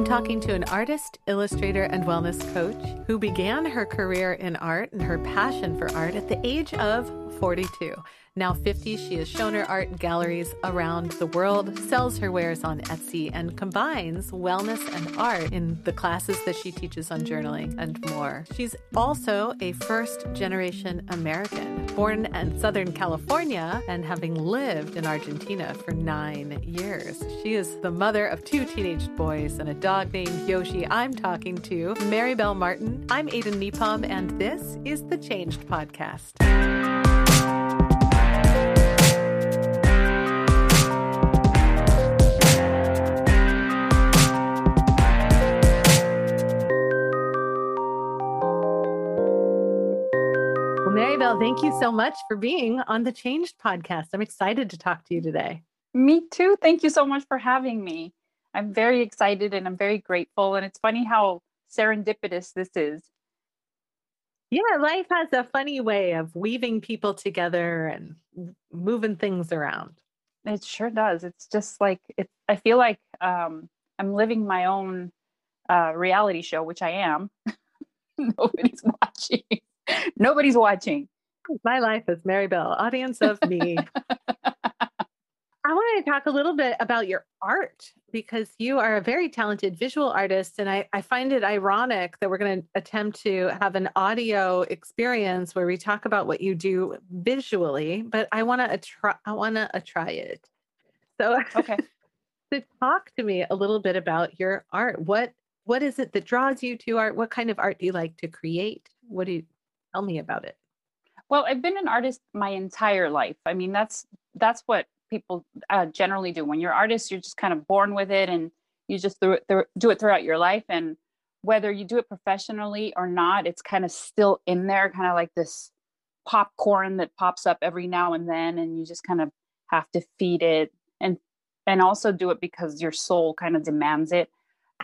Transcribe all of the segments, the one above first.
I'm talking to an artist, illustrator, and wellness coach who began her career in art and her passion for art at the age of 42. Now 50, she has shown her art in galleries around the world, sells her wares on Etsy, and combines wellness and art in the classes that she teaches on journaling and more. She's also a first generation American, born in Southern California and having lived in Argentina for nine years. She is the mother of two teenage boys and a dog named Yoshi. I'm talking to Marybel Martin. I'm Aden Nepom, and this is the Changed Podcast. Marybel, thank you so much for being on the Changed podcast. I'm excited to talk to you today. Me too. Thank you so much for having me. I'm very excited and I'm very grateful. And it's funny how serendipitous this is. Yeah, life has a funny way of weaving people together and moving things around. It sure does. It's just like it. I feel like um, I'm living my own uh, reality show, which I am. Nobody's watching. Nobody's watching. My life is Marybel, audience of me. I want to talk a little bit about your art because you are a very talented visual artist. And I, I find it ironic that we're going to attempt to have an audio experience where we talk about what you do visually, but I want to try I want to try it. So okay. to talk to me a little bit about your art. What what is it that draws you to art? What kind of art do you like to create? What do you Tell me about it. Well, I've been an artist my entire life. I mean, that's that's what people uh, generally do. When you're artists, you're just kind of born with it, and you just do it, do it throughout your life. And whether you do it professionally or not, it's kind of still in there, kind of like this popcorn that pops up every now and then, and you just kind of have to feed it and and also do it because your soul kind of demands it.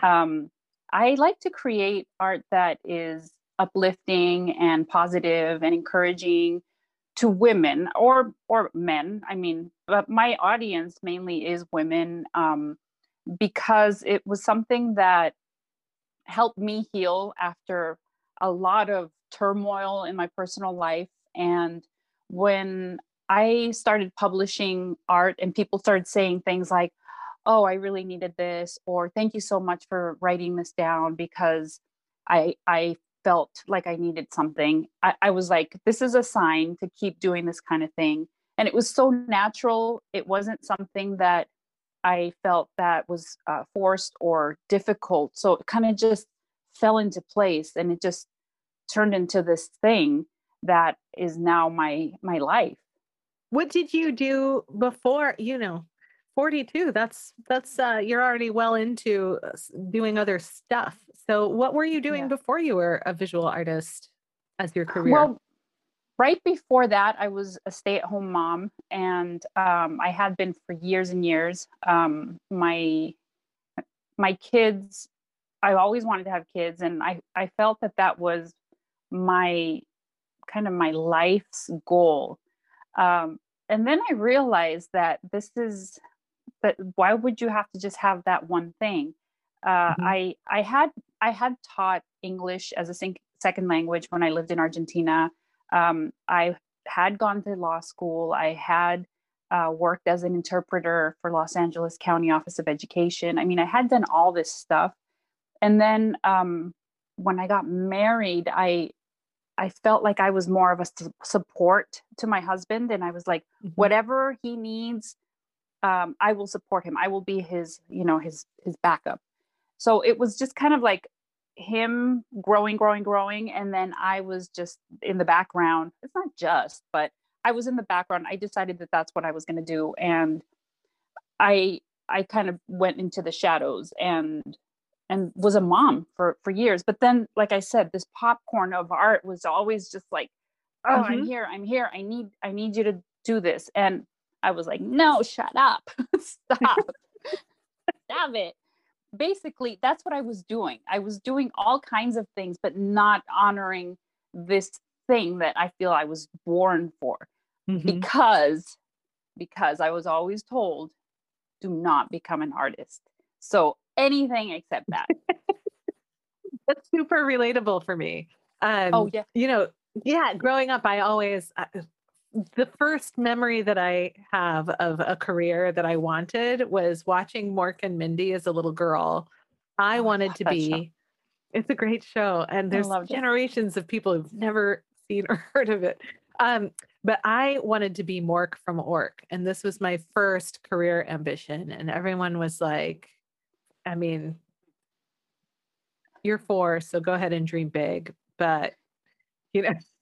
Um, I like to create art that is uplifting and positive and encouraging to women or or men. I mean but my audience mainly is women um, because it was something that helped me heal after a lot of turmoil in my personal life. And when i started publishing art and people started saying things like oh i really needed this or thank you so much for writing this down because i i felt like I needed something, I, I, was like, this is a sign to keep doing this kind of thing. And it was so natural. It wasn't something that I felt that was uh, forced or difficult. So it kind of just fell into place and it just turned into this thing that is now my my life. What did you do before, you know, 42 that's that's uh you're already well into uh, doing other stuff. So what were you doing yeah. before you were a visual artist as your career? Well right before that i was a stay-at-home mom and um, i had been for years and years. Um, my my kids i always wanted to have kids and i i felt that that was my kind of my life's goal. Um, and then i realized that this is but why would you have to just have that one thing? Uh, mm-hmm. i i had i had taught english as a second language when i lived in argentina. Um, i had gone to law school. I had uh, worked as an interpreter for los angeles county office of education. I mean i had done all this stuff. And then um, when i got married i I felt like I was more of a support to my husband, and I was like, mm-hmm. whatever he needs, um, I will support him. I will be his, you know, his his backup. So it was just kind of like him growing, growing, growing, and then I was just in the background. It's not just, but I was in the background. I decided that that's what I was going to do, and I I kind of went into the shadows and and was a mom for for years. But then, like I said, this popcorn of art was always just like, oh, mm-hmm. I'm here, I'm here. I need I need you to do this, and I was like, no, shut up. Stop. Stop it. Basically, that's what I was doing. I was doing all kinds of things, but not honoring this thing that I feel I was born for. Mm-hmm. Because because I was always told do not become an artist. So anything except that. That's super relatable for me. Um, oh yeah. You know, yeah. Growing up, I always uh, the first memory that I have of a career that I wanted was watching Mork and Mindy as a little girl. I Oh, I wanted love to be. show. It's a great show, and there's loved it. generations of people who've never seen or heard of it. Um, but I wanted to be Mork from Ork, and this was my first career ambition. And everyone was like, "I mean, you're four, so go ahead and dream big." But you know,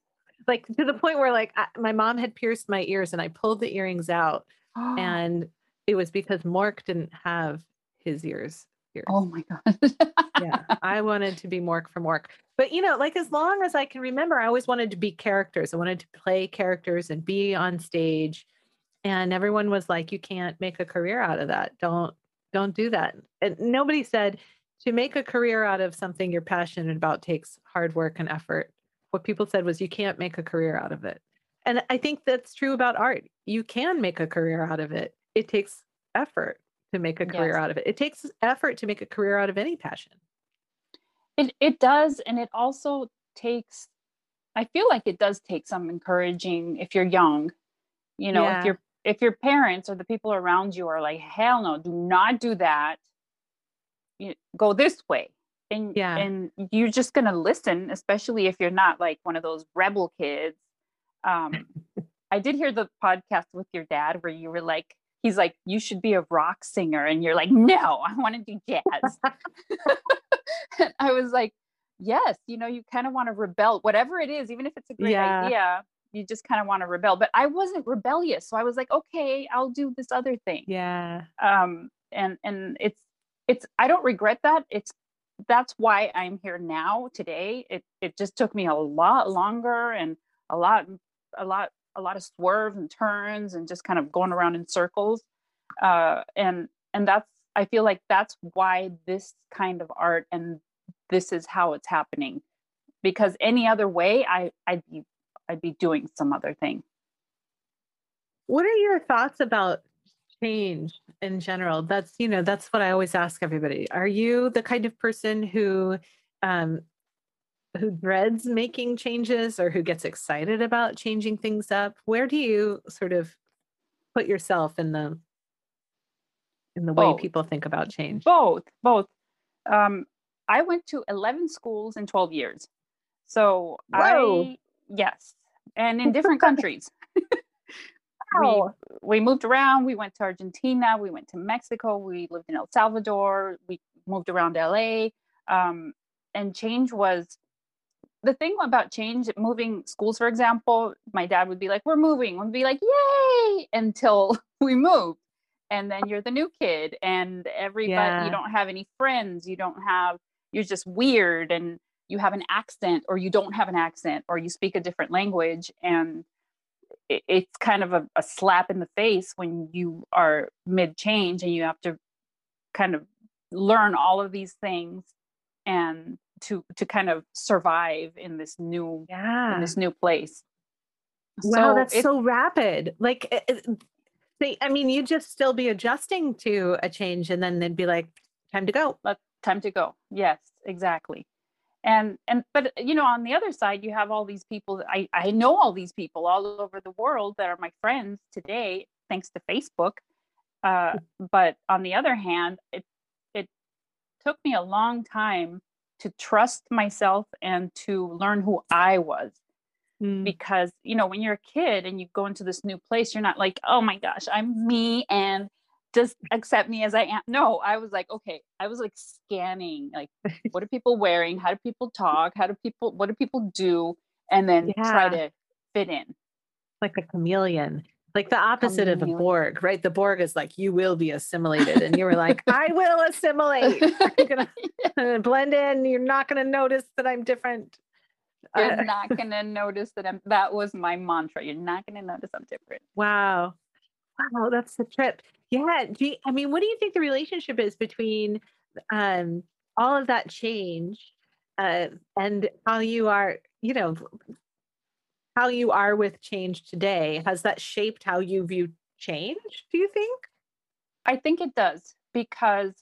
like to the point where like I, my mom had pierced my ears, and I pulled the earrings out, and it was because Mork didn't have his ears. pierced oh my god. yeah, I wanted to be Mork from Mork. But you know, like as long as I can remember, I always wanted to be characters. I wanted to play characters and be on stage. And everyone was like, you can't make a career out of that. Don't don't do that. And nobody said to make a career out of something you're passionate about takes hard work and effort. What people said was you can't make a career out of it. And I think that's true about art. You can make a career out of it. It takes effort to make a career Yes. out of it. It takes effort to make a career out of any passion. It it does, and it also takes. I feel like it does take some encouraging if you're young. You know, Yeah. if your if your parents or the people around you are like, "Hell no, do not do that." You go this way, and Yeah. and you're just gonna listen, especially if you're not like one of those rebel kids. Um, I did hear the podcast with your dad where you were like, he's like, you should be a rock singer, and you're like, no, I want to do jazz. And I was like, yes, you know, you kind of want to rebel, whatever it is, even if it's a great Yeah. idea, you just kind of want to rebel. But I wasn't rebellious, so I was like, okay, I'll do this other thing. Yeah. Um, and and it's it's I don't regret that. It's that's why I'm here now today. It it just took me a lot longer and a lot a lot a lot of swerves and turns and just kind of going around in circles. Uh, and and that's I feel like that's why this kind of art and this is how it's happening. Because any other way, I I'd be I'd be doing some other thing. What are your thoughts about change in general? That's, you know, that's what I always ask everybody. Are you the kind of person who um who dreads making changes or who gets excited about changing things up? Where do you sort of put yourself in the in the way people think about change? both both um i went to 11 schools in 12 years so Whoa. i yes and in different countries Wow. we we moved around we went to argentina we went to mexico we lived in el salvador we moved around la um, and change was the thing about change moving schools for example my dad would be like we're moving we'd be like yay until we moved and then you're the new kid and everybody Yeah. you don't have any friends you don't have you're just weird and you have an accent or you don't have an accent or you speak a different language and it's kind of a, a slap in the face when you are mid change and you have to kind of learn all of these things and to to kind of survive in this new Yeah. in this new place Wow, So that's so rapid. Like, it- it- they, I mean, you'd just still be adjusting to a change, and then they'd be like, "Time to go." let time to go yes exactly and and but you know on the other side you have all these people that i i know all these people all over the world that are my friends today thanks to facebook. Uh but on the other hand it it took me a long time to trust myself and to learn who i was. Mm. because you know when you're a kid and you go into this new place you're not like oh my gosh i'm me and just accept me as i am no i was like okay i was like scanning like what are people wearing how do people talk how do people what do people do and then try to fit in like a chameleon, like the opposite of a Borg, right? The Borg is like, "You will be assimilated," and you were like, "I will assimilate. I'm gonna, gonna blend in. You're not gonna notice that I'm different." you're Uh, not gonna notice that i'm that was my mantra you're not gonna notice i'm different Wow. Wow, that's the trip. Yeah. Do you, I mean, what do you think the relationship is between um, all of that change uh, and how you are, you know, how you are with change today? Has that shaped how you view change, do you think? I think it does because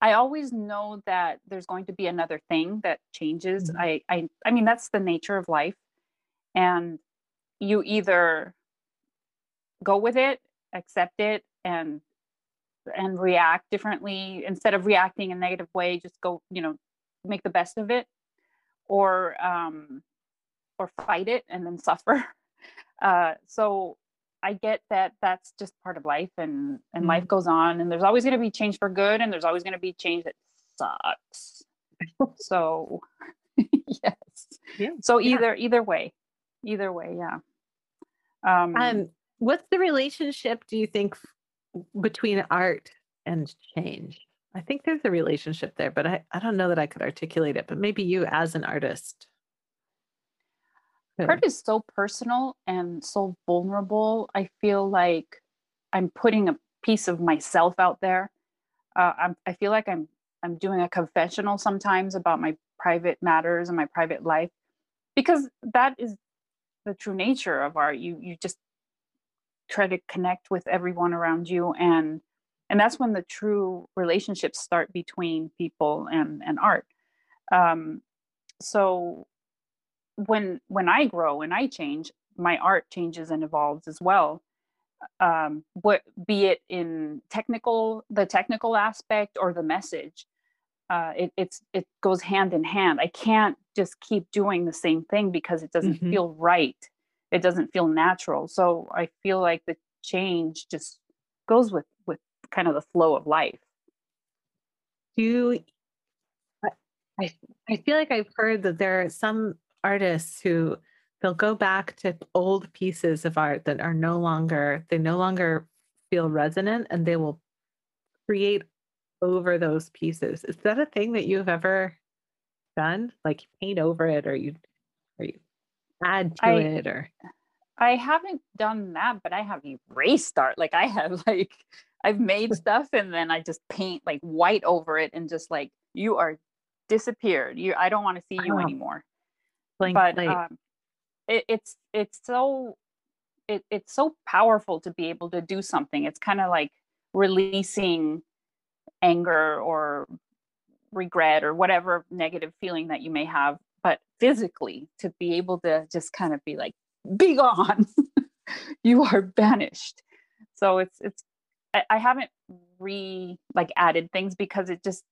I always know that there's going to be another thing that changes. Mm-hmm. I, I I mean that's the nature of life. And you either go with it, accept it and and react differently instead of reacting in a negative way, just go, you know, make the best of it or um or fight it and then suffer. Uh so I get that that's just part of life and and mm-hmm. life goes on and there's always going to be change for good and there's always going to be change that sucks. so yes. Yeah. So either yeah. either way. Either way, yeah. Um, um what's the relationship do you think between art and change? I think there's a relationship there, but I, I don't know that I could articulate it, but maybe you as an artist art is so personal and so vulnerable. I feel like I'm putting a piece of myself out there. Uh, I'm, I feel like I'm I'm doing a confessional sometimes about my private matters and my private life, because that is the true nature of art. You you just try to connect with everyone around you, and and that's when the true relationships start between people and and art. Um, so when when I grow and I change, my art changes and evolves as well. Um, what be it in technical, the technical aspect or the message, uh, it, it's it goes hand in hand. I can't just keep doing the same thing because it doesn't mm-hmm. feel right. It doesn't feel natural. So I feel like the change just goes with with kind of the flow of life. Do you, I I feel like I've heard that there are some artists who they'll go back to old pieces of art that are no longer they no longer feel resonant and they will create over those pieces is that a thing that you've ever done like paint over it or you or you add to I, it or i haven't done that but i have erased art. Like i have like i've made stuff and then i just paint like white over it and just like you are disappeared. You i don't want to see you anymore. Blank but um, it, it's it's so it, it's so powerful to be able to do something. It's kind of like releasing anger or regret or whatever negative feeling that you may have, but physically to be able to just kind of be like, be gone, you are banished. So it's it's I, I haven't re like added things because it just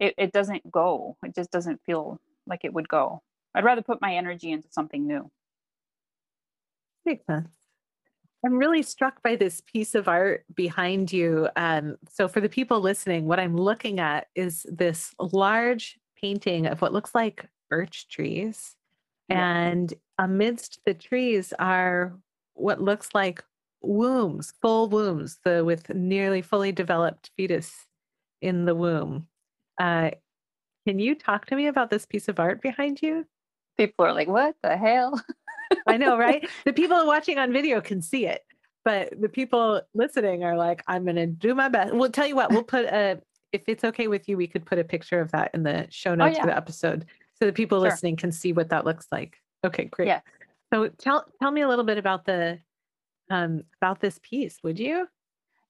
it, it doesn't go. It just doesn't feel like it would go. I'd rather put my energy into something new. Makes sense. I'm really struck by this piece of art behind you. Um, so, for the people listening, what I'm looking at is this large painting of what looks like birch trees. Yeah. And amidst the trees are what looks like wombs, full wombs, the, with nearly fully developed fetus in the womb. Uh, can you talk to me about this piece of art behind you? people are like, what the hell? I know, right? The people watching on video can see it, but the people listening are like, I'm going to do my best. We'll tell you what, we'll put a, if it's okay with you, we could put a picture of that in the show oh, notes oh, yeah. for the episode so the people sure. listening can see what that looks like. Okay, great. Yeah. So tell tell me a little bit about the um about this piece, would you?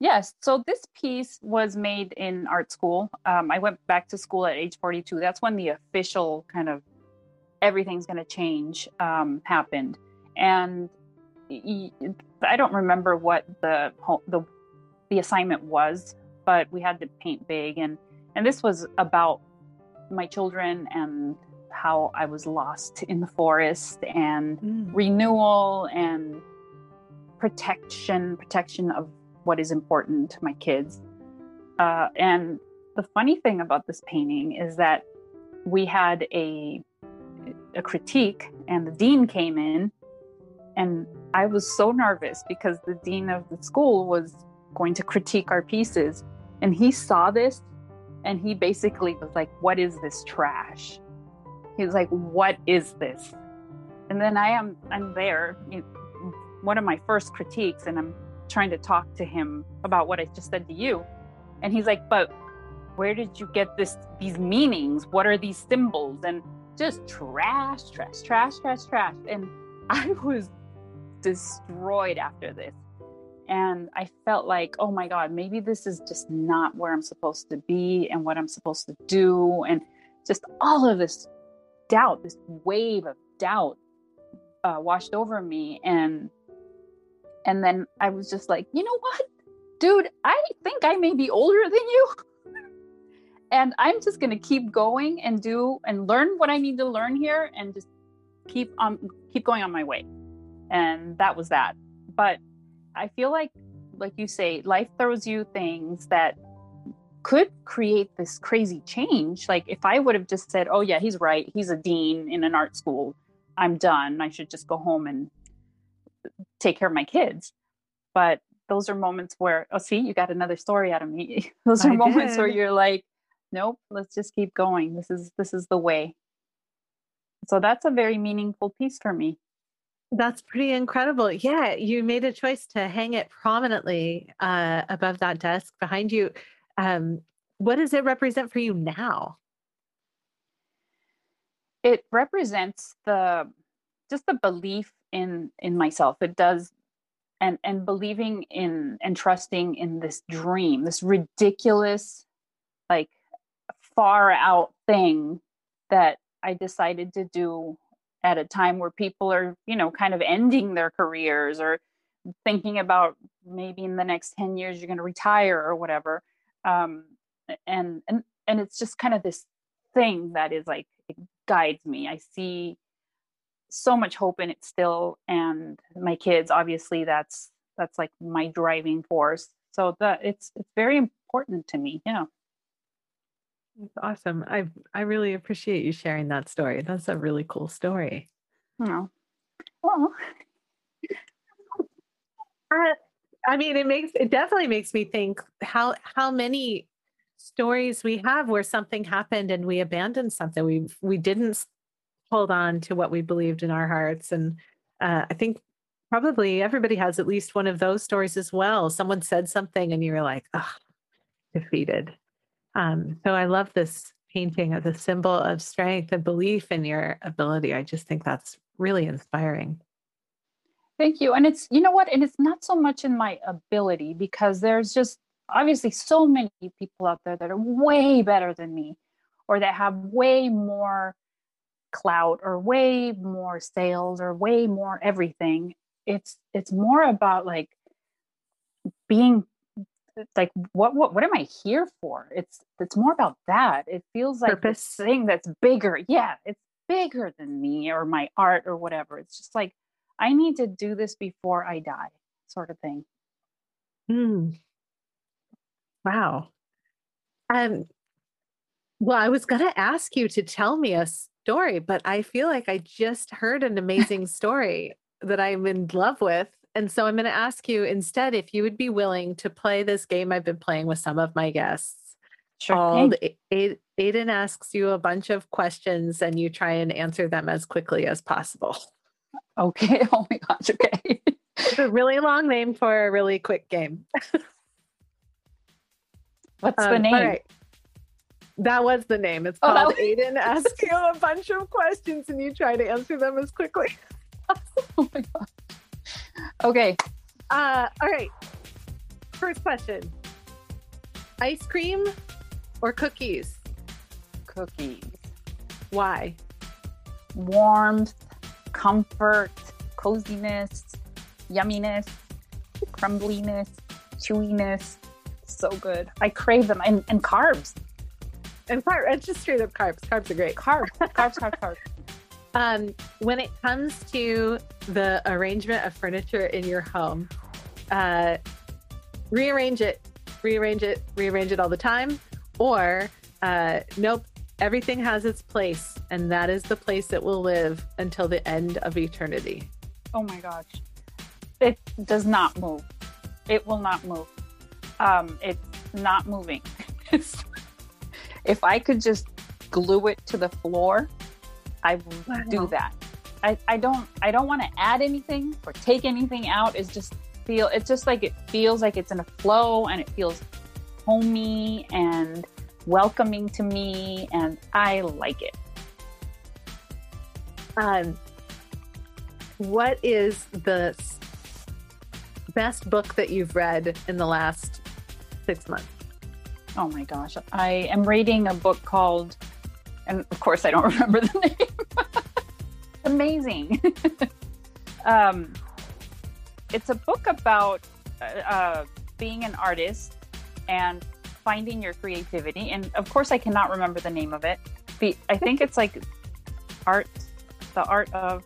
Yes. So this piece was made in art school. Um, I went back to school at age 42. That's when the official kind of everything's going to change um, happened, and I don't remember what the the the assignment was, but we had to paint big, and and this was about my children and how I was lost in the forest and mm. renewal and protection, protection of what is important to my kids. Uh, and the funny thing about this painting is that we had a a critique and the dean came in and I was so nervous because the dean of the school was going to critique our pieces and he saw this and he basically was like what is this trash he was like what is this and then i am i'm there one of my first critiques and i'm trying to talk to him about what i just said to you and he's like but where did you get this these meanings what are these symbols and just trash, trash, trash, trash, trash. And I was destroyed after this. and I felt like, oh my God, maybe this is just not where I'm supposed to be and what I'm supposed to do. And just all of this doubt, this wave of doubt uh, washed over me. And and then I was just like, you know what, dude, I think I may be older than you. and I'm just gonna keep going and do and learn what I need to learn here and just keep on keep going on my way. And that was that. But I feel like, like you say, life throws you things that could create this crazy change. Like if I would have just said, "Oh yeah, he's right. He's a dean in an art school. I'm done. I should just go home and take care of my kids." But those are moments where, oh, see, you got another story out of me. those are I moments did. where you're like, "Nope, let's just keep going. This is this is the way." So that's a very meaningful piece for me. That's pretty incredible. Yeah, you made a choice to hang it prominently uh, above that desk behind you. Um, what does it represent for you now? It represents the just the belief in in myself. It does and and believing in and trusting in this dream, this ridiculous like far out thing that I decided to do at a time where people are, you know, kind of ending their careers or thinking about maybe in the next 10 years you're going to retire or whatever. Um, and, and, and it's just kind of this thing that is like, it guides me. I see so much hope in it still. And my kids, obviously that's, that's like my driving force. So that it's, it's very important to me. Yeah. That's awesome. I I really appreciate you sharing that story. That's a really cool story. Oh, well, I mean, it makes it definitely makes me think how how many stories we have where something happened and we abandoned something. We we didn't hold on to what we believed in our hearts, and uh, I think probably everybody has at least one of those stories as well. Someone said something and you were like, oh, defeated um, so I love this painting of the symbol of strength and belief in your ability. I just think that's really inspiring. Thank you. And it's, you know what? And it's not so much in my ability because there's just obviously so many people out there that are way better than me or that have way more clout or way more sales or way more everything. It's it's more about like being like what what what am I here for? It's it's more about that. It feels like Purpose. this thing that's bigger. Yeah, it's bigger than me or my art or whatever. It's just like I need to do this before I die, sort of thing. Hmm. Wow. Um well, I was gonna ask you to tell me a story, but I feel like I just heard an amazing story that I'm in love with and so I'm going to ask you instead if you would be willing to play this game I've been playing with some of my guests. Sure. Called Aden asks you a bunch of questions and you try and answer them as quickly as possible. Okay. Oh my gosh. Okay. it's a really long name for a really quick game. What's um, the name? All right. That was the name. It's oh, called was- Aden asks you a bunch of questions and you try to answer them as quickly. oh my gosh. Okay. Uh, all right. First question Ice cream or cookies? Cookies. Why? Warmth, comfort, coziness, yumminess, crumbliness, chewiness. So good. I crave them. And, and carbs. And carbs. It's just straight up carbs. Carbs are great. Carbs, carbs, carbs, carbs. Um, when it comes to the arrangement of furniture in your home, uh, rearrange it, rearrange it, rearrange it all the time, or uh, nope, everything has its place, and that is the place it will live until the end of eternity. Oh my gosh. It does not move. It will not move. Um, it's not moving. if I could just glue it to the floor, I will wow. do that. I, I don't I don't want to add anything or take anything out. It's just feel it's just like it feels like it's in a flow and it feels homey and welcoming to me and I like it. Um what is the best book that you've read in the last six months? Oh my gosh. I am reading a book called, and of course I don't remember the name. Amazing. um, it's a book about uh, uh, being an artist and finding your creativity. And of course, I cannot remember the name of it. I think it's like art, the art of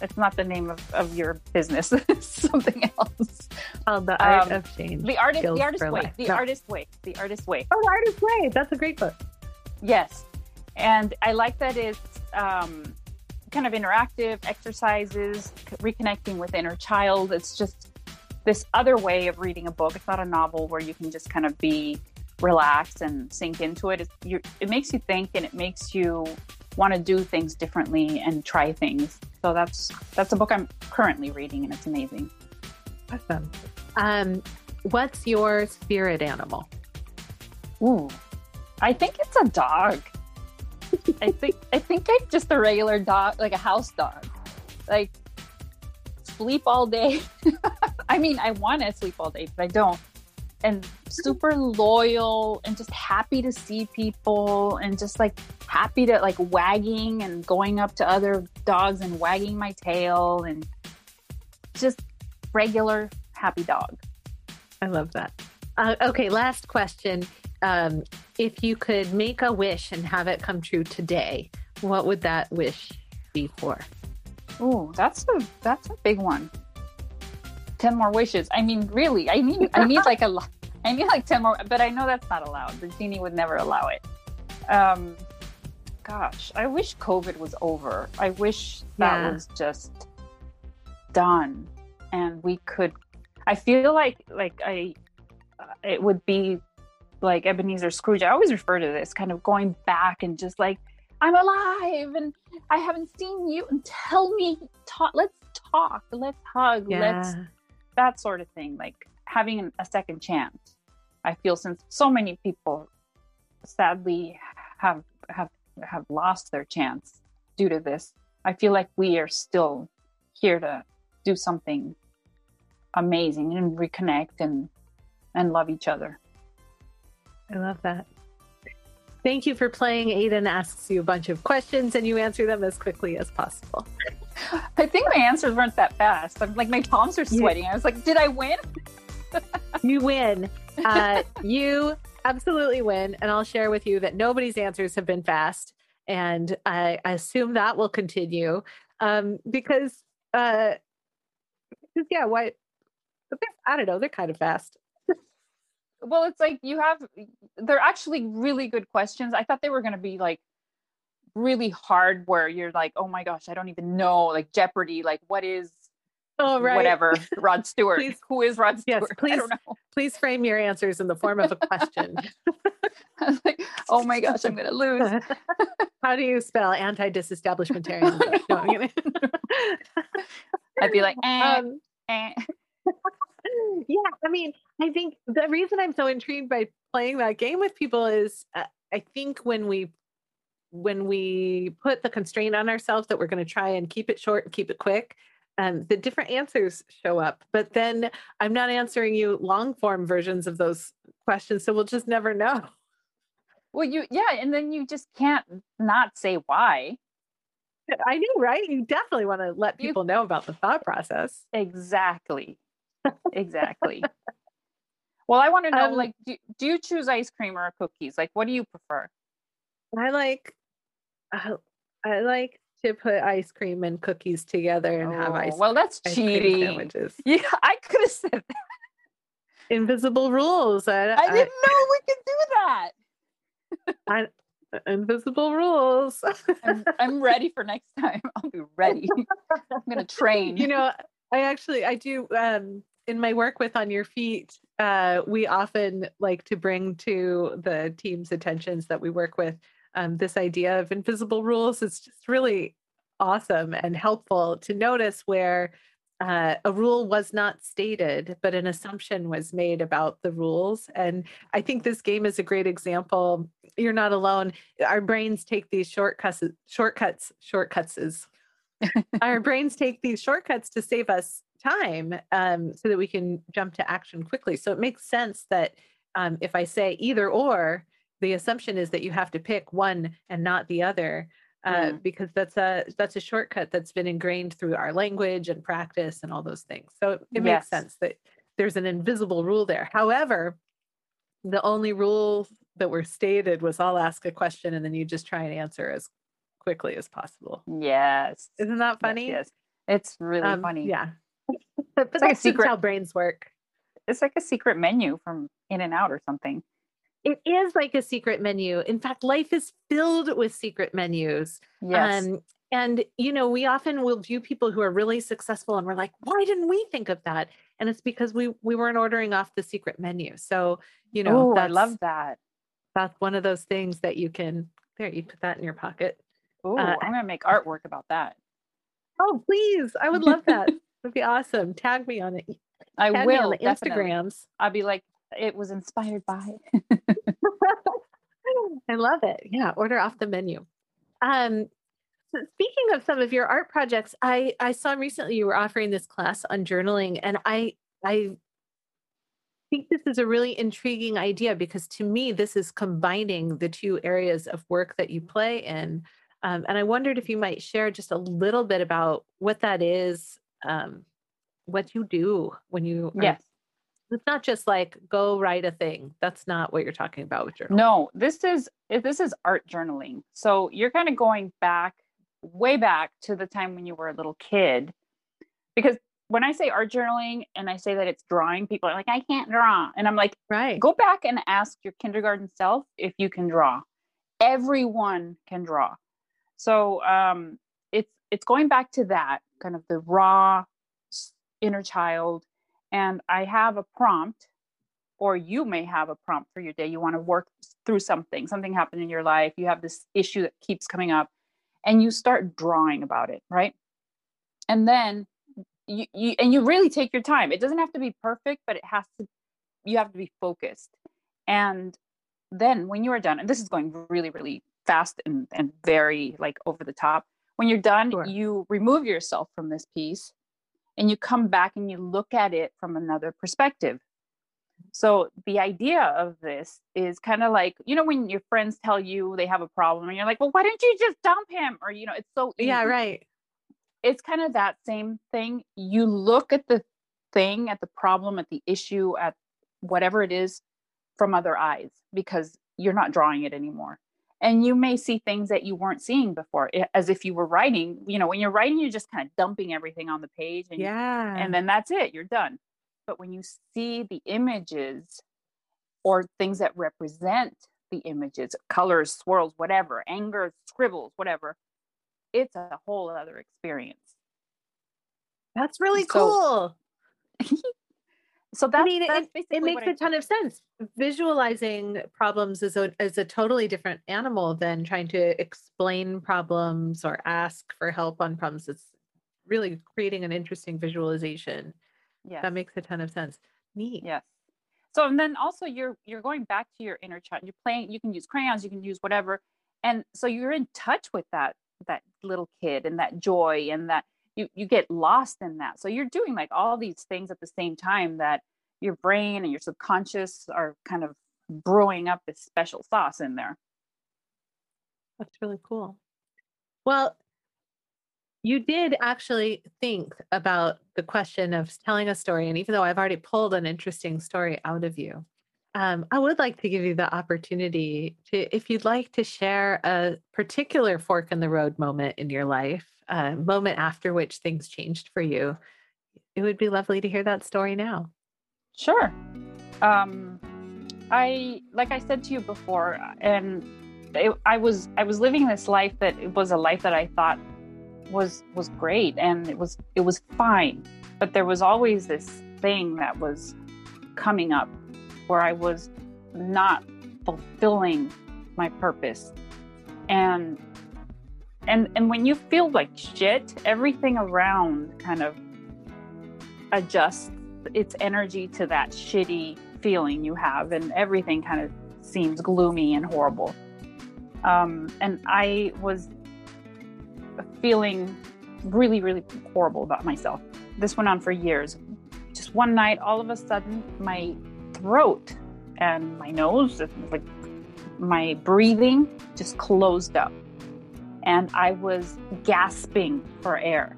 it's not the name of, of your business. something else. Oh, the art um, of change. The artist, the artist way. Life. The no. artist way. The artist way. Oh, the artist way. That's a great book. Yes, and I like that it's um, kind of interactive exercises, reconnecting with inner child. It's just this other way of reading a book. It's not a novel where you can just kind of be relaxed and sink into it. it makes you think and it makes you want to do things differently and try things. So that's that's a book I'm currently reading, and it's amazing. Awesome. Um, what's your spirit animal? Ooh, I think it's a dog. I think I think I'm just a regular dog, like a house dog. Like sleep all day. I mean, I want to sleep all day, but I don't and super loyal and just happy to see people and just like happy to like wagging and going up to other dogs and wagging my tail and just regular happy dog. I love that. Uh, okay, last question. Um, if you could make a wish and have it come true today, what would that wish be for? Oh, that's a that's a big one. 10 more wishes. I mean, really, I need I need like a lot. I need like 10 more, but I know that's not allowed. The genie would never allow it. Um, gosh, I wish COVID was over. I wish that yeah. was just done and we could I feel like like I uh, it would be like Ebenezer Scrooge. I always refer to this kind of going back and just like I'm alive and I haven't seen you and tell me talk let's talk let's hug yeah. let's that sort of thing like having a second chance i feel since so many people sadly have have have lost their chance due to this i feel like we are still here to do something amazing and reconnect and and love each other i love that Thank you for playing. Aden asks you a bunch of questions and you answer them as quickly as possible. I think my answers weren't that fast. I'm like my palms are sweating. I was like, did I win? you win. Uh, you absolutely win. And I'll share with you that nobody's answers have been fast. And I, I assume that will continue um, because, uh, yeah, why? I don't know. They're kind of fast well it's like you have they're actually really good questions i thought they were going to be like really hard where you're like oh my gosh i don't even know like jeopardy like what is oh right. whatever. Rod stewart. Please, who is rod stewart? Yes, please please frame your answers in the form of a question. I was like oh my gosh i'm gonna lose. How do you spell anti-disestablishmentarian? No, i'd be like eh, um, eh. Yeah, I mean, I think the reason I'm so intrigued by playing that game with people is uh, I think when we when we put the constraint on ourselves that we're going to try and keep it short and keep it quick, um, the different answers show up. But then I'm not answering you long form versions of those questions, so we'll just never know. Well, you yeah, and then you just can't not say why. I know, right? You definitely want to let people you, know about the thought process. Exactly exactly. Well, I want to know, um, like, do, do you choose ice cream or cookies? Like, what do you prefer? I like, I like to put ice cream and cookies together and oh, have ice. Well, that's ice cheating. Sandwiches. Yeah, I could have said that. Invisible rules. I, I didn't I, know we could do that. I, invisible rules. I'm, I'm ready for next time. I'll be ready. I'm gonna train. You know, I actually I do um in my work with on your feet uh we often like to bring to the team's attentions that we work with um this idea of invisible rules it's just really awesome and helpful to notice where uh, a rule was not stated, but an assumption was made about the rules. And I think this game is a great example. You're not alone. Our brains take these shortcuts, shortcuts, shortcuts our brains take these shortcuts to save us time um, so that we can jump to action quickly. So it makes sense that um, if I say either or, the assumption is that you have to pick one and not the other. Uh, because that's a that's a shortcut that's been ingrained through our language and practice and all those things. So it, it yes. makes sense that there's an invisible rule there. However, the only rule that were stated was I'll ask a question and then you just try and answer as quickly as possible. Yes. Isn't that funny? Yes. yes. It's really um, funny. Yeah. but it's like a secret how brains work. It's like a secret menu from In and Out or something. It is like a secret menu. In fact, life is filled with secret menus. Yes. Um, and you know, we often will view people who are really successful and we're like, why didn't we think of that? And it's because we we weren't ordering off the secret menu. So, you know, Ooh, I love that. That's one of those things that you can there, you put that in your pocket. Oh, uh, I'm gonna make artwork about that. Oh, please. I would love that. That'd be awesome. Tag me on it. I Tag will. on the Instagrams. I'll be like, it was inspired by. I love it. Yeah, order off the menu. Um, so speaking of some of your art projects, I I saw recently you were offering this class on journaling, and I I think this is a really intriguing idea because to me this is combining the two areas of work that you play in. Um, and I wondered if you might share just a little bit about what that is, um, what you do when you yes it's not just like go write a thing. That's not what you're talking about with journaling. No this is this is art journaling. So you're kind of going back way back to the time when you were a little kid because when i say art journaling and i say that it's drawing people are like i can't draw. And i'm like right. Go back and ask your kindergarten self if you can draw. Everyone can draw. So um it's it's going back to that kind of the raw inner child and I have a prompt, or you may have a prompt for your day. You want to work through something, something happened in your life, you have this issue that keeps coming up, and you start drawing about it, right? And then you, you and you really take your time. It doesn't have to be perfect, but it has to, you have to be focused. And then when you are done, and this is going really, really fast and, and very like over the top, when you're done, sure. you remove yourself from this piece and you come back and you look at it from another perspective. So the idea of this is kind of like, you know, when your friends tell you they have a problem and you're like, well, why don't you just dump him? Or, you know, it's so easy. Yeah, right. It's kind of that same thing. You look at the thing, at the problem, at the issue, at whatever it is from other eyes because you're not drawing it anymore and you may see things that you weren't seeing before eh, as if you were writing you know when you're writing you're just kind of dumping everything on the page and yeah and then that's it you're done. But when you see the images or things that represent the images colors swirls whatever anger scribbles whatever it's a whole other experience. That's really so, cool so that's, I mean, it, it makes a ton of sense. Visualizing problems is a is a totally different animal than trying to explain problems or ask for help on problems. It's really creating an interesting visualization. Yeah, that makes a ton of sense. Neat. Yes. So and then also you're you're going back to your inner child. You're playing. You can use crayons. You can use whatever. And so you're in touch with that that little kid and that joy and that you you get lost in that. So you're doing like all these things at the same time that your brain and your subconscious are kind of brewing up this special sauce in there. That's really cool. Well you did actually think about the question of telling a story and even though i've already pulled an interesting story out of you um, i would like to give you the opportunity to if you'd like to share a particular fork in the road moment in your life uh, moment after which things changed for you. It would be lovely to hear that story now. Sure. Um, I like I said to you before, and it, I was I was living this life that it was a life that I thought was was great and it was it was fine, but there was always this thing that was coming up where I was not fulfilling my purpose, and and and when you feel like shit everything around kind of adjusts its energy to that shitty feeling you have and everything kind of seems gloomy and horrible um, and i was feeling really, really horrible about myself. This went on for years. Just one night, all of a sudden, my throat and my nose, like my breathing, just closed up. And I was gasping for air.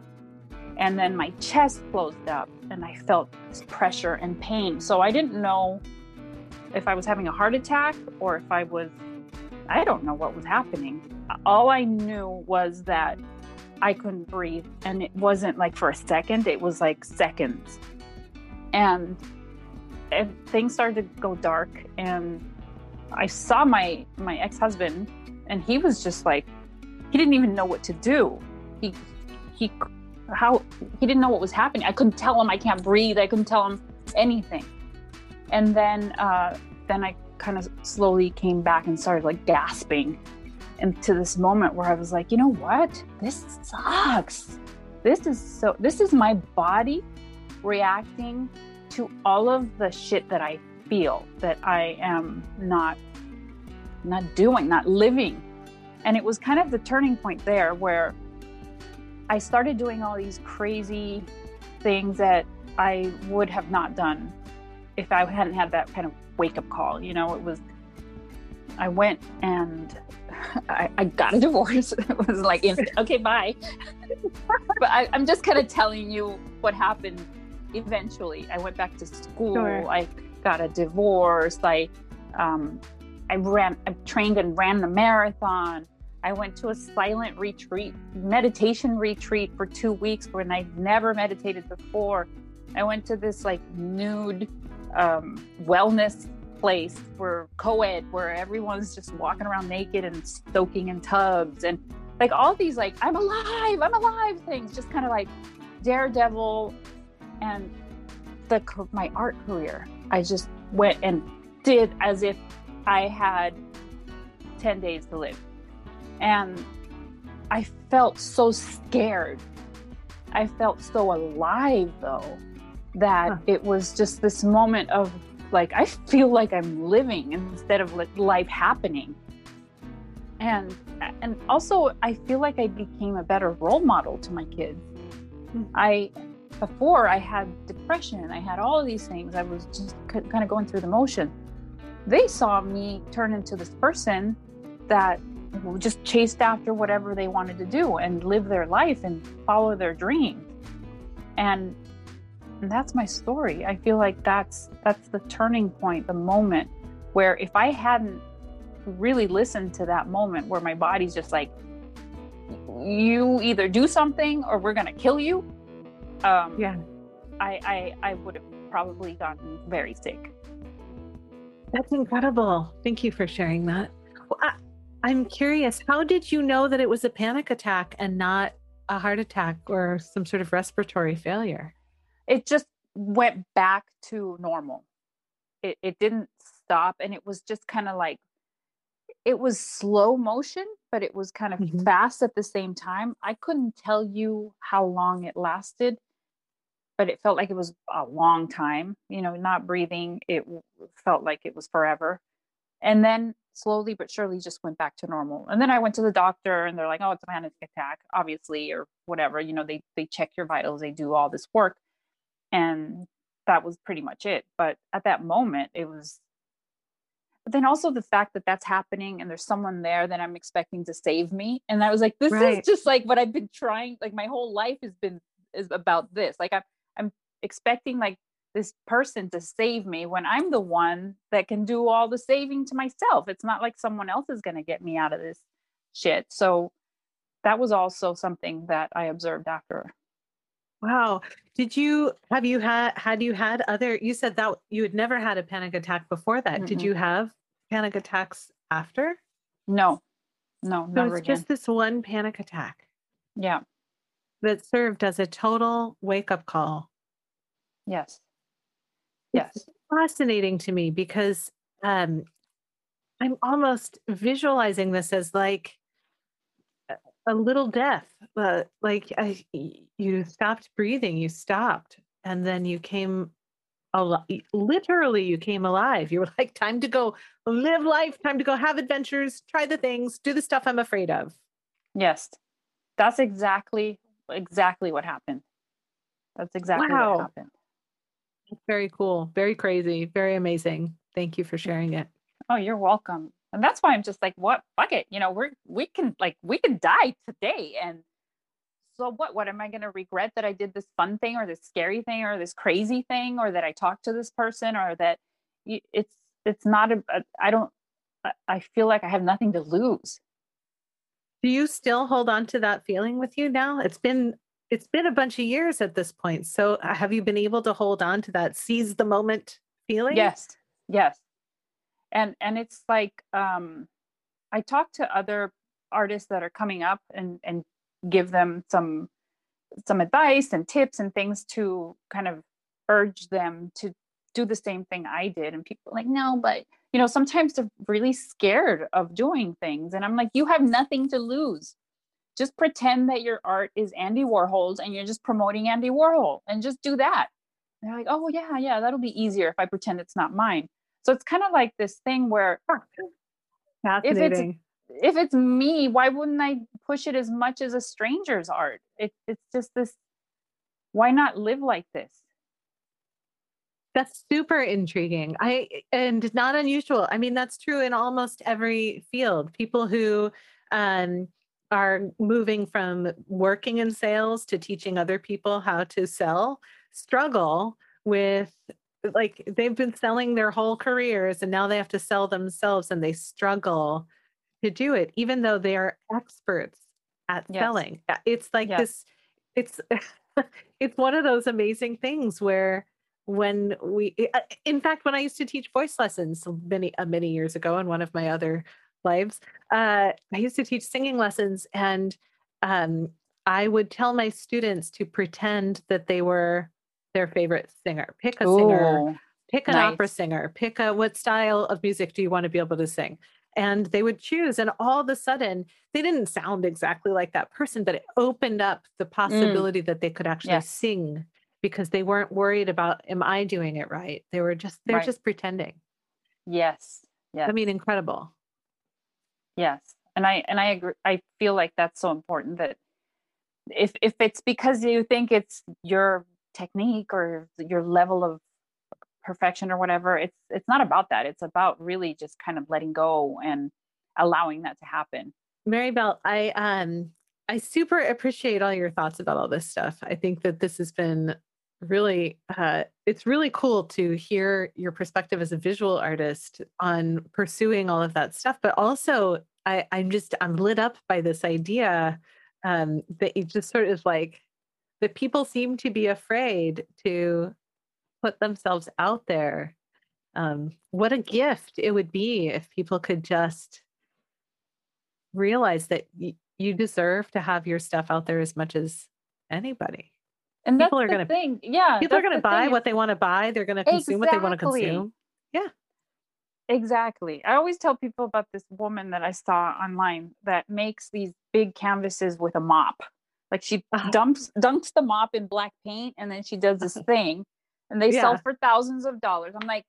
And then my chest closed up, and I felt this pressure and pain. So I didn't know if I was having a heart attack or if I was, I don't know what was happening. All I knew was that I couldn't breathe. And it wasn't like for a second, it was like seconds. And, things started to go dark. And I saw my, my ex husband, and he was just like, he didn't even know what to do. He, he, how, he didn't know what was happening. I couldn't tell him I can't breathe. I couldn't tell him anything. And then, uh, then I kind of slowly came back and started like gasping into this moment where I was like, you know what? This sucks. This is so, this is my body reacting to all of the shit that I feel that I am not, not doing, not living. And it was kind of the turning point there where I started doing all these crazy things that I would have not done if I hadn't had that kind of wake up call. You know, it was, I went and I, I got a divorce. it was like, okay, bye. but I, am just kind of telling you what happened eventually. I went back to school. Sure. I got a divorce. I, um, I ran, I trained and ran the marathon. I went to a silent retreat, meditation retreat for two weeks when I never meditated before. I went to this like nude um, wellness place where co-ed where everyone's just walking around naked and soaking in tubs and like all these like i'm alive i'm alive things just kind of like daredevil and the my art career i just went and did as if i had 10 days to live and i felt so scared i felt so alive though that huh. it was just this moment of like I feel like I'm living instead of like life happening. And and also I feel like I became a better role model to my kids. Hmm. I before I had depression, I had all of these things. I was just kind of going through the motion. They saw me turn into this person that just chased after whatever they wanted to do and live their life and follow their dreams. And and that's my story i feel like that's that's the turning point the moment where if i hadn't really listened to that moment where my body's just like you either do something or we're gonna kill you um yeah i i i would have probably gotten very sick that's incredible thank you for sharing that well, I, i'm curious how did you know that it was a panic attack and not a heart attack or some sort of respiratory failure it just went back to normal. It, it didn't stop. And it was just kind of like, it was slow motion, but it was kind of mm-hmm. fast at the same time. I couldn't tell you how long it lasted, but it felt like it was a long time. You know, not breathing, it felt like it was forever. And then slowly but surely just went back to normal. And then I went to the doctor and they're like, oh, it's a panic attack, obviously, or whatever. You know, they, they check your vitals, they do all this work and that was pretty much it but at that moment it was but then also the fact that that's happening and there's someone there that i'm expecting to save me and i was like this right. is just like what i've been trying like my whole life has been is about this like i'm expecting like this person to save me when i'm the one that can do all the saving to myself it's not like someone else is going to get me out of this shit so that was also something that i observed after Wow. Did you have you had had you had other you said that you had never had a panic attack before that. Mm-hmm. Did you have panic attacks after? No. No, so never it's again. just this one panic attack. Yeah. That served as a total wake up call. Yes. Yes. It's fascinating to me because um I'm almost visualizing this as like a little death but like I, you stopped breathing you stopped and then you came alive literally you came alive you were like time to go live life time to go have adventures try the things do the stuff i'm afraid of yes that's exactly exactly what happened. That's exactly Wow. what happened. Very cool. Very crazy. Very amazing. Thank you for sharing it. Oh, you're welcome. And that's why I'm just like, what? Fuck it. You know, we're we can like we can die today. And so what? What am I gonna regret that I did this fun thing or this scary thing or this crazy thing or that I talked to this person or that y- it's it's not a a- I don't I feel like I have nothing to lose. Do you still hold on to that feeling with you now? It's been it's been a bunch of years at this point. So uh, have you been able to hold on to that seize the moment feeling? Yes. Yes. And and it's like um I talk to other artists that are coming up and and give them some some advice and tips and things to kind of urge them to do the same thing I did and people like no but you know sometimes they're really scared of doing things and I'm like you have nothing to lose just pretend that your art is Andy Warhol's and you're just promoting Andy Warhol and just do that they're like oh yeah yeah that'll be easier if I pretend it's not mine so it's kind of like this thing where Fascinating. if it's me, why wouldn't I push it as much as a stranger's art? It, it's just this. Why not live like this? That's super intriguing. I and not unusual. I mean, that's true in almost every field. People who um, are moving from working in sales to teaching other people how to sell struggle with like they've been selling their whole careers and now they have to sell themselves and they struggle to do it even though they are experts at Yes. selling. It's like Yes. this it's it's one of those amazing things where when we in fact when i used to teach voice lessons many uh, many years ago in one of my other lives. Uh, i used to teach singing lessons and um, i would tell my students to pretend that they were their favorite singer. Pick a singer pick an opera singer pick a what style of music do you want to be able to sing? And they would choose and all of a sudden they didn't sound exactly like that person but it opened up the possibility that they could actually Yes. sing because they weren't worried about am i doing it right? They were just they're Right. just pretending. Yes, yes, i mean incredible yes. And I and I agree. I feel like that's so important that if if it's because you think it's your technique or your level of perfection or whatever, it's it's not about that. It's about really just kind of letting go and allowing that to happen. Marybel, I um I super appreciate all your thoughts about all this stuff. I think that this has been really uh it's really cool to hear your perspective as a visual artist on pursuing all of that stuff, but also I I'm just I'm lit up by this idea um that it just sort of like that people seem to be afraid to put themselves out there. Um what a gift it would be if people could just realize that y- you deserve to have your stuff out there as much as anybody. And that's People are the gonna- thing. Yeah, People are going to buy thing. what they want to buy. They're going to consume what they want to consume. Yeah. Exactly. I always tell people about this woman that I saw online that makes these big canvases with a mop. Like she Uh-huh. dumps dunks the mop in black paint and then she does this thing and they sell for thousands of dollars. I'm like,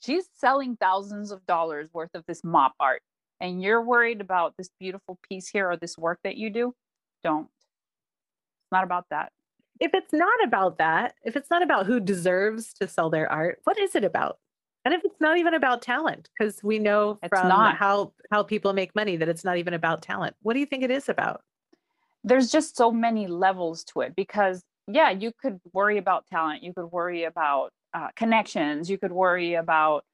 she's selling thousands of dollars worth of this mop art. And you're worried about this beautiful piece here or this work that you do? Don't. It's not about that. If it's not about that, if it's not about who deserves to sell their art, what is it about? And if it's not even about talent, because we know It's from not. how how people make money that it's not even about talent. What do you think it is about? there's just so many levels to it because yeah you could worry about talent you could worry about uh, connections you could worry about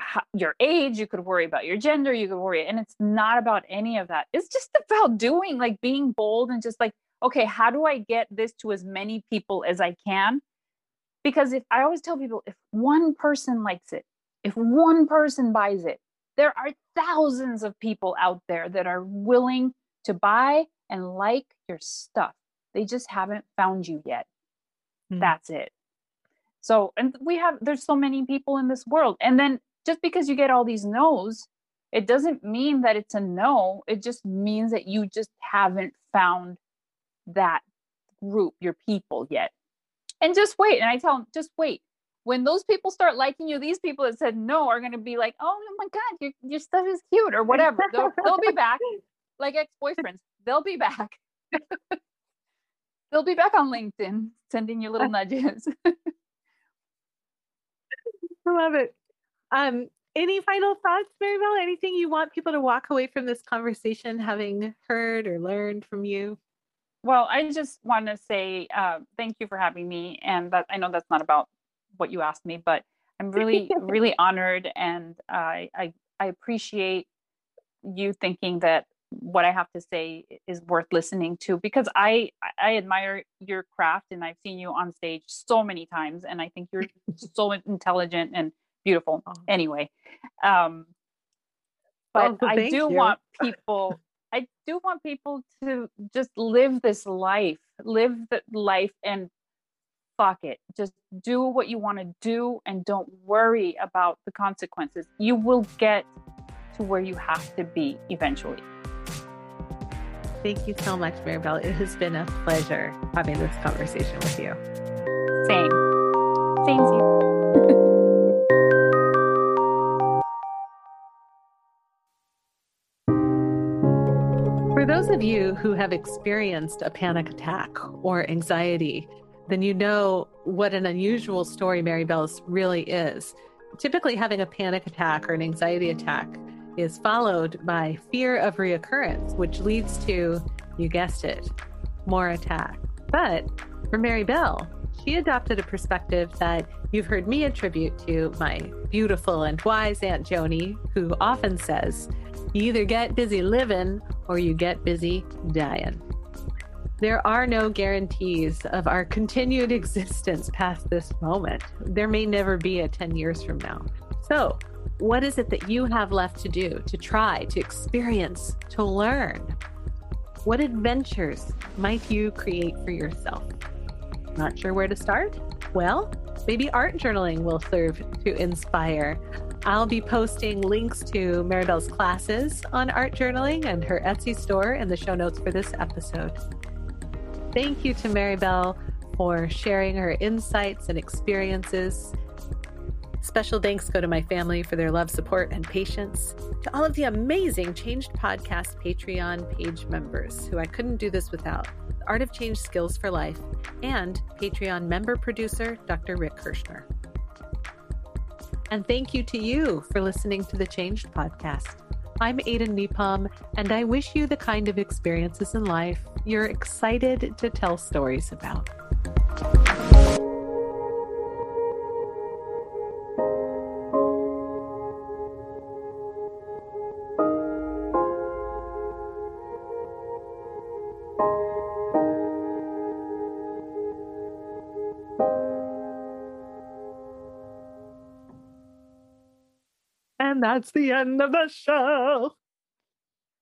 ho- your age you could worry about your gender you could worry and it's not about any of that it's just about doing like being bold and just like okay how do i get this to as many people as i can because if i always tell people if one person likes it if one person buys it there are thousands of people out there that are willing to buy and like your stuff. They just haven't found you yet. Hmm. That's it. So, and we have, there's so many people in this world. And then just because you get all these no's, it doesn't mean that it's a no. It just means that you just haven't found that group, your people yet. And just wait. And I tell them, just wait. When those people start liking you, these people that said no are going to be like, oh my God, your, your stuff is cute or whatever. They'll, they'll be back like ex boyfriends. They'll be back. they'll be back on LinkedIn sending you little nudges. I love it. Um, any final thoughts, Marybel? Anything you want people to walk away from this conversation having heard or learned from you? Well, I just want to say uh, thank you for having me, and that I know that's not about what you asked me, but I'm really, really honored, and I, I I appreciate you thinking that what I have to say is worth listening to because I I admire your craft and I've seen you on stage so many times and I think you're so intelligent and beautiful. Anyway, um, but oh, I do you. want people. I do want people to just live this life, live the life, and fuck it. Just do what you want to do, and don't worry about the consequences. You will get to where you have to be eventually. Thank you so much, Marybel. It has been a pleasure having this conversation with you. Same. Same to you. of you who have experienced a panic attack or anxiety, then you know what an unusual story Marybel's really is. Typically, having a panic attack or an anxiety attack is followed by fear of reoccurrence, which leads to, you guessed it, more attack. But for Marybel, she adopted a perspective that you've heard me attribute to my beautiful and wise Aunt Joni, who often says, you either get busy living or you get busy dying. There are no guarantees of our continued existence past this moment. There may never be a 10 years from now. So, what is it that you have left to do, to try, to experience, to learn? What adventures might you create for yourself? Not sure where to start? Well, maybe art journaling will serve to inspire. I'll be posting links to Marybel's classes on art journaling and her Etsy store in the show notes for this episode. Thank you to Marybel for sharing her insights and experiences Special thanks go to my family for their love, support, and patience. To all of the amazing Changed Podcast Patreon page members who I couldn't do this without. Art of Change Skills for Life, and Patreon member producer Dr. Rick Kirschner. And thank you to you for listening to the Changed Podcast. I'm Aden Nepom, and I wish you the kind of experiences in life you're excited to tell stories about. That's the end of the show.